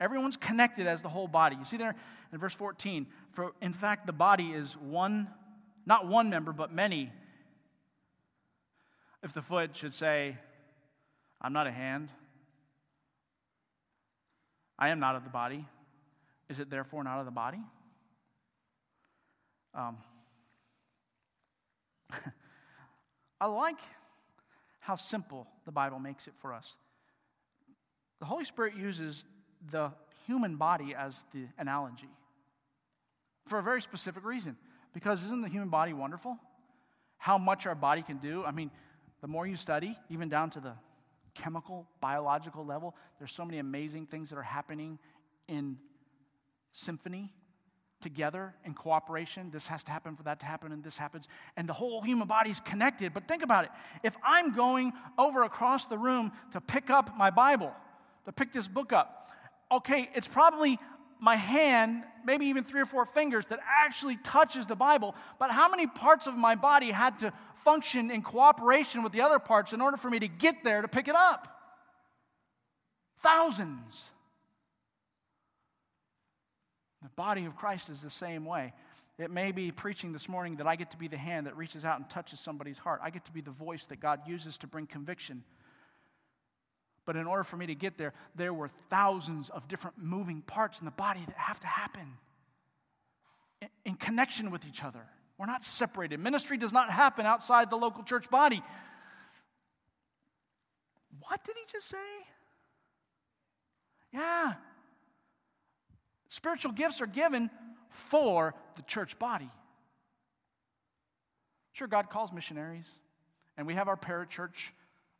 S1: Everyone's connected as the whole body. You see there in verse 14, for in fact, the body is one, not one member, but many. If the foot should say, I'm not a hand, I am not of the body, is it therefore not of the body? Um, *laughs* I like how simple the Bible makes it for us. The Holy Spirit uses the human body as the analogy for a very specific reason. Because isn't the human body wonderful? How much our body can do? I mean, the more you study, even down to the chemical, biological level, there's so many amazing things that are happening in symphony together in cooperation. This has to happen for that to happen, and this happens. And the whole human body is connected. But think about it. If I'm going over across the room to pick up my Bible, to pick this book up, okay, it's probably my hand, maybe even three or four fingers, that actually touches the Bible. But how many parts of my body had to function in cooperation with the other parts in order for me to get there to pick it up? Thousands. The body of Christ is the same way. It may be preaching this morning that I get to be the hand that reaches out and touches somebody's heart. I get to be the voice that God uses to bring conviction but in order for me to get there, there were thousands of different moving parts in the body that have to happen in, in connection with each other. We're not separated. Ministry does not happen outside the local church body. What did he just say? Yeah. Spiritual gifts are given for the church body. Sure, God calls missionaries, and we have our parachurch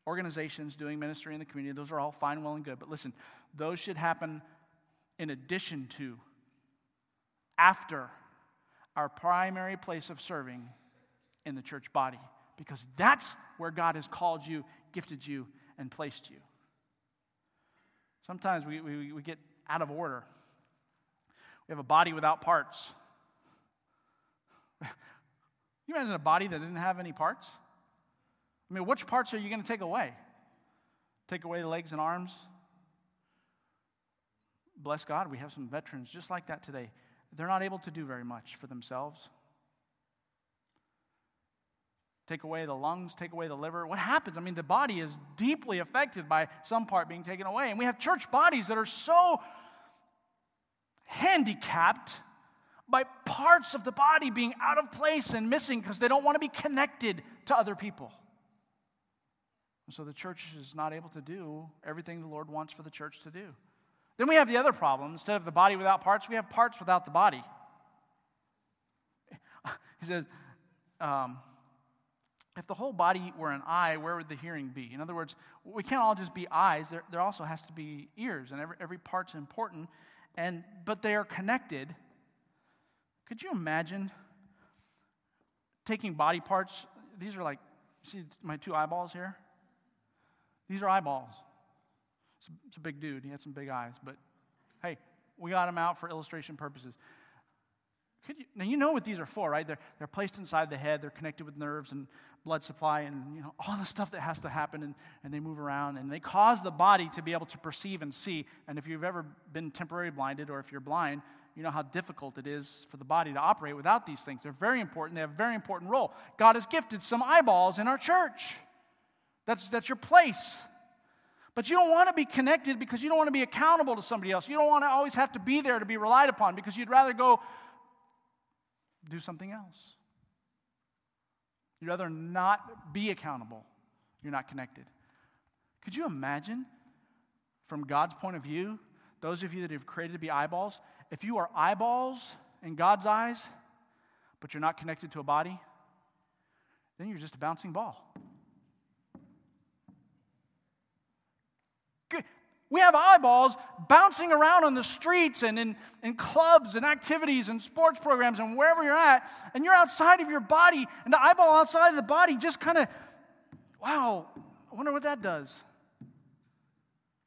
S1: organizations doing ministry in the community. Those are all fine, well, and good. But listen, those should happen in addition to, after our primary place of serving in the church body, because that's where God has called you, gifted you, and placed you. Sometimes we, we, we get out of order. We have a body without parts. *laughs* you imagine a body that didn't have any parts? I mean, which parts are you going to take away? Take away the legs and arms? Bless God, we have some veterans just like that today. They're not able to do very much for themselves. Take away the lungs, take away the liver. What happens? I mean, the body is deeply affected by some part being taken away. And we have church bodies that are so handicapped by parts of the body being out of place and missing because they don't want to be connected to other people. And so the church is not able to do everything the Lord wants for the church to do. Then we have the other problem. Instead of the body without parts, we have parts without the body. *laughs* He says, um, if the whole body were an eye, where would the hearing be? In other words, we can't all just be eyes. There, there also has to be ears, and every, every part's important, and, but they are connected. Could you imagine taking body parts? These are like, see my two eyeballs here? These are eyeballs. It's a, it's a big dude. He had some big eyes, but hey, we got him out for illustration purposes. You, now you know what these are for, right? They're, they're placed inside the head. They're connected with nerves and blood supply and you know all the stuff that has to happen and, and they move around and they cause the body to be able to perceive and see. And if you've ever been temporarily blinded or if you're blind, you know how difficult it is for the body to operate without these things. They're very important. They have a very important role. God has gifted some eyeballs in our church. That's, that's your place. But you don't want to be connected because you don't want to be accountable to somebody else. You don't want to always have to be there to be relied upon because you'd rather go do something else. You'd rather not be accountable. You're not connected. Could you imagine, from God's point of view, those of you that have created to be eyeballs, if you are eyeballs in God's eyes, but you're not connected to a body, then you're just a bouncing ball. We have eyeballs bouncing around on the streets and in, in clubs and activities and sports programs and wherever you're at, and you're outside of your body, and the eyeball outside of the body just kind of, wow, I wonder what that does.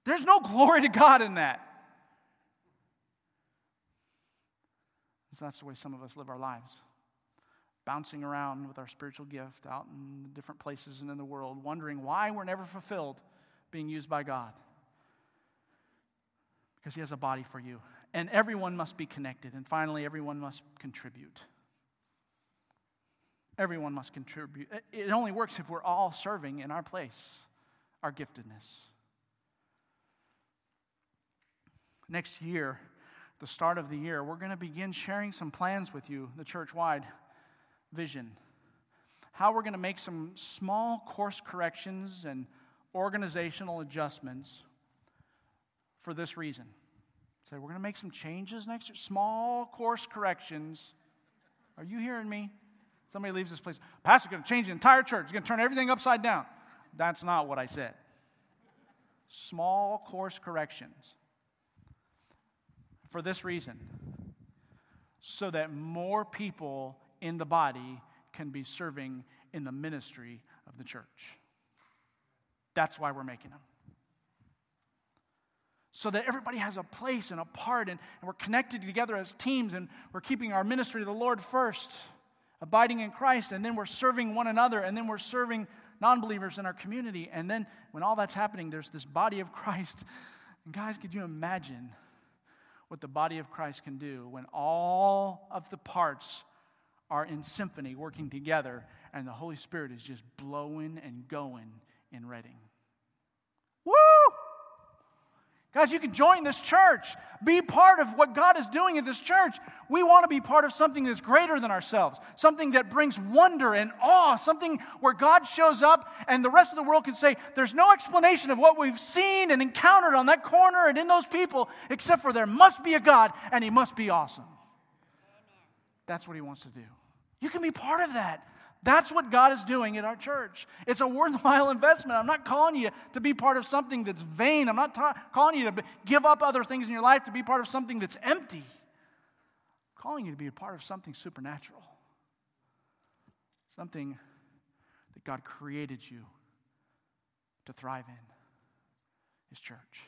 S1: There's no glory to God in that. So that's the way some of us live our lives. Bouncing around with our spiritual gift out in different places and in the world, wondering why we're never fulfilled being used by God because He has a body for you. And everyone must be connected. And finally, everyone must contribute. Everyone must contribute. It only works if we're all serving in our place, our giftedness. Next year, the start of the year, we're going to begin sharing some plans with you, the church wide vision. How we're going to make some small course corrections and organizational adjustments for this reason. Say, we're going to make some changes next year, small course corrections. Are you hearing me? Somebody leaves this place. Pastor's going to change the entire church. He's going to turn everything upside down. That's not what I said. Small course corrections. For this reason, so that more people in the body can be serving in the ministry of the church. That's why we're making them so that everybody has a place and a part, and, and, we're connected together as teams, and we're keeping our ministry to the Lord first, abiding in Christ, and then we're serving one another, and then we're serving non believers in our community. And then when all that's happening, there's this body of Christ. And guys, could you imagine what the body of Christ can do when all of the parts are in symphony working together and the Holy Spirit is just blowing and going in Redding? Guys, you can join this church. Be part of what God is doing in this church. We want to be part of something that's greater than ourselves, something that brings wonder and awe, something where God shows up and the rest of the world can say, There's no explanation of what we've seen and encountered on that corner and in those people, except for there must be a God and He must be awesome. That's what He wants to do. You can be part of that. That's what God is doing in our church. It's a worthwhile *laughs* investment. I'm not calling you to be part of something that's vain. I'm not ta- calling you to give up other things in your life to be part of something that's empty. I'm calling you to be a part of something supernatural, something that God created you to thrive in His church.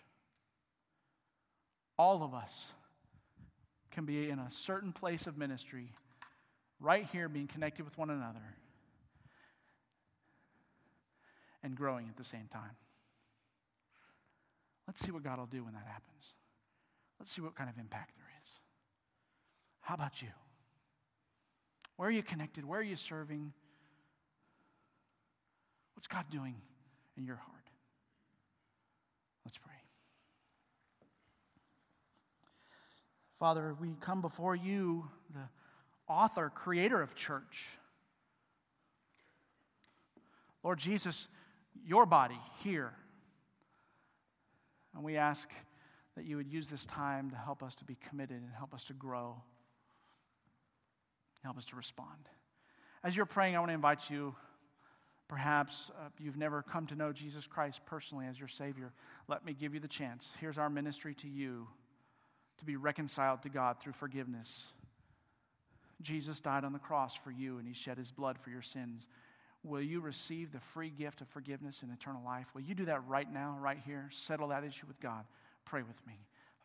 S1: All of us can be in a certain place of ministry right here being connected with one another and growing at the same time. Let's see what God will do when that happens. Let's see what kind of impact there is. How about you? Where are you connected? Where are you serving? What's God doing in your heart? Let's pray. Father, we come before you, the author, creator of church. Lord Jesus, your body here. And we ask that you would use this time to help us to be committed and help us to grow, help us to respond. As you're praying, I want to invite you. Perhaps uh, you've never come to know Jesus Christ personally as your Savior. Let me give you the chance. Here's our ministry to you to be reconciled to God through forgiveness Jesus died on the cross for you and he shed his blood for your sins. Will you receive the free gift of forgiveness and eternal life? Will you do that right now, right here? Settle that issue with God. Pray with me.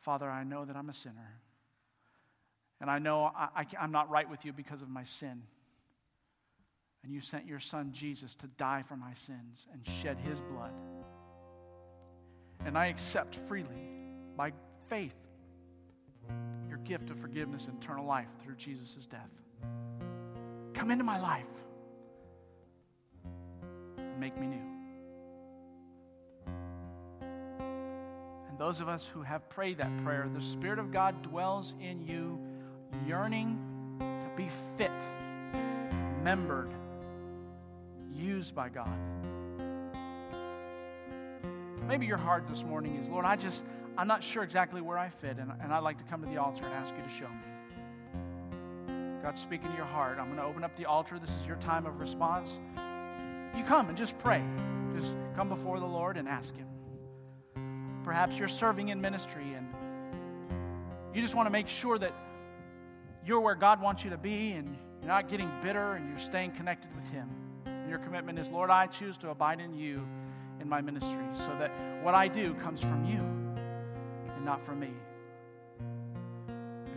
S1: Father, I know that I'm a sinner. And I know I, am not right with you because of my sin. And you sent your son Jesus to die for my sins and shed his blood. And I accept freely, by faith, your gift of forgiveness and eternal life through Jesus' death. Come into my life make me new. And those of us who have prayed that prayer, the Spirit of God dwells in you, yearning to be fit, membered, used by God. Maybe your heart this morning is, Lord, I just, I'm not sure exactly where I fit, and, and I'd like to come to the altar and ask you to show me. God's speaking to your heart. I'm going to open up the altar. This is your time of response. You come and just pray. Just come before the Lord and ask Him. Perhaps you're serving in ministry and you just want to make sure that you're where God wants you to be and you're not getting bitter and you're staying connected with Him. And your commitment is, Lord, I choose to abide in you in my ministry so that what I do comes from you and not from me.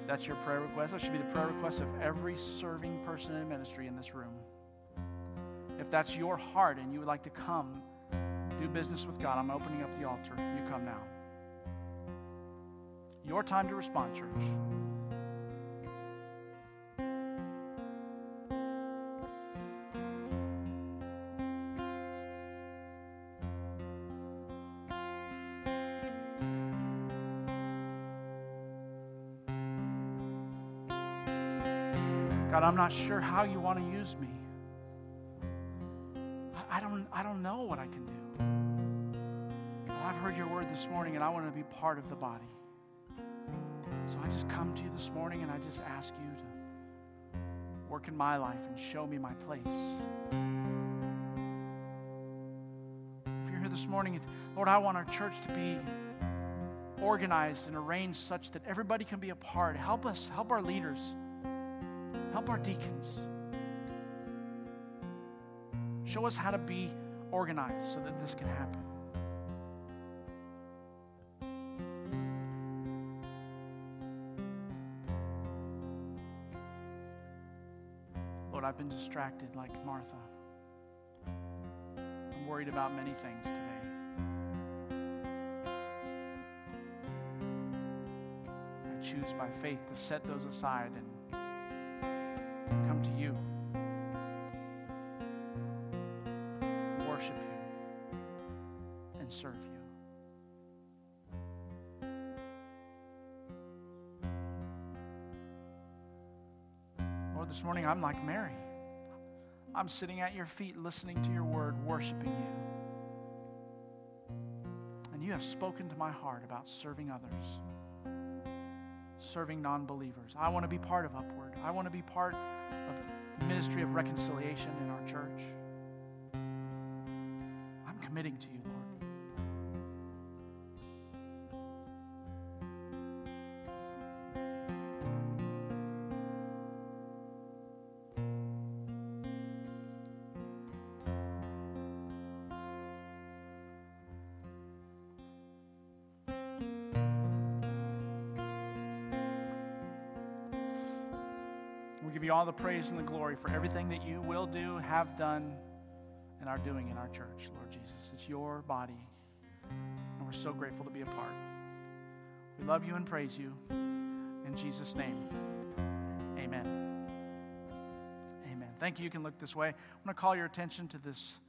S1: If that's your prayer request, that should be the prayer request of every serving person in ministry in this room. If that's your heart and you would like to come do business with God, I'm opening up the altar. You come now. Your time to respond, church. God, I'm not sure how you want to use me. I don't, know what I can do. I've heard your word this morning and I want to be part of the body. So I just come to you this morning and I just ask you to work in my life and show me my place. If you're here this morning, Lord, I want our church to be organized and arranged such that everybody can be a part. Help us, help our leaders. Help our deacons. Show us how to be organized so that this can happen. Lord, I've been distracted like Martha. I'm worried about many things today. I choose by faith to set those aside and I'm like Mary. I'm sitting at your feet, listening to your word, worshiping you. And you have spoken to my heart about serving others. serving non believers. I want to be part of Upward. I want to be part of the ministry of reconciliation in our church. I'm committing to you, all the praise and the glory for everything that you will do, have done, and are doing in our church, Lord Jesus. It's your body, and we're so grateful to be a part. We love you and praise you. In Jesus' name, amen. Amen. Thank you. You can look this way. I want to call your attention to this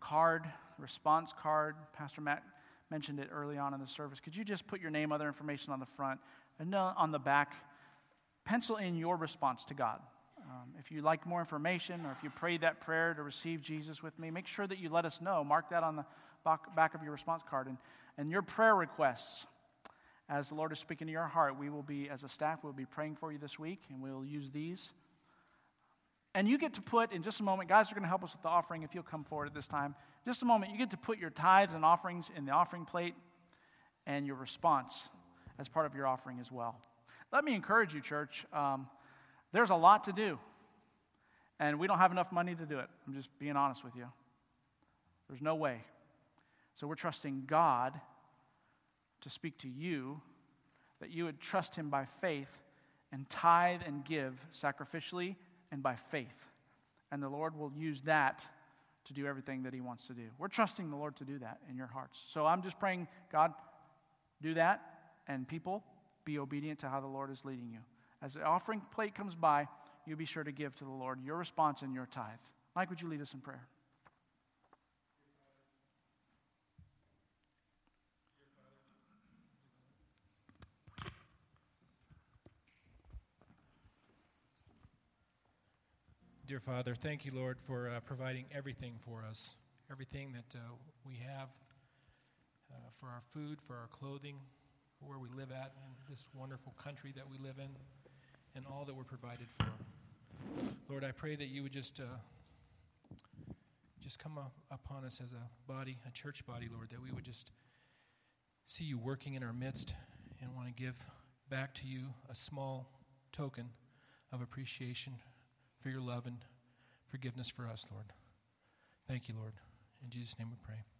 S1: card, response card. Pastor Matt mentioned it early on in the service. Could you just put your name, other information on the front, and uh, on the back? Pencil in your response to God. Um, if you'd like more information or if you prayed that prayer to receive Jesus with me, make sure that you let us know. Mark that on the back of your response card. And, and your prayer requests, as the Lord is speaking to your heart, we will be, as a staff, we'll be praying for you this week, and we'll use these. And you get to put, in just a moment, guys are going to help us with the offering if you'll come forward at this time. Just a moment, you get to put your tithes and offerings in the offering plate and your response as part of your offering as well. Let me encourage you, church. Um, there's a lot to do, and we don't have enough money to do it. I'm just being honest with you. There's no way. So we're trusting God to speak to you, that you would trust Him by faith and tithe and give sacrificially and by faith. And the Lord will use that to do everything that He wants to do. We're trusting the Lord to do that in your hearts. So I'm just praying, God, do that, and people, be obedient to how the Lord is leading you. As the offering plate comes by, you be sure to give to the Lord your response and your tithe. Mike, would you lead us in prayer?
S6: Dear Father, thank you, Lord, for uh, providing everything for us, everything that uh, we have uh, for our food, for our clothing, where we live at and this wonderful country that we live in and all that we're provided for. Lord, I pray that you would just uh, just come upon us as a body, a church body, Lord, that we would just see you working in our midst and want to give back to you a small token of appreciation for your love and forgiveness for us, Lord. Thank you, Lord. In Jesus' name we pray.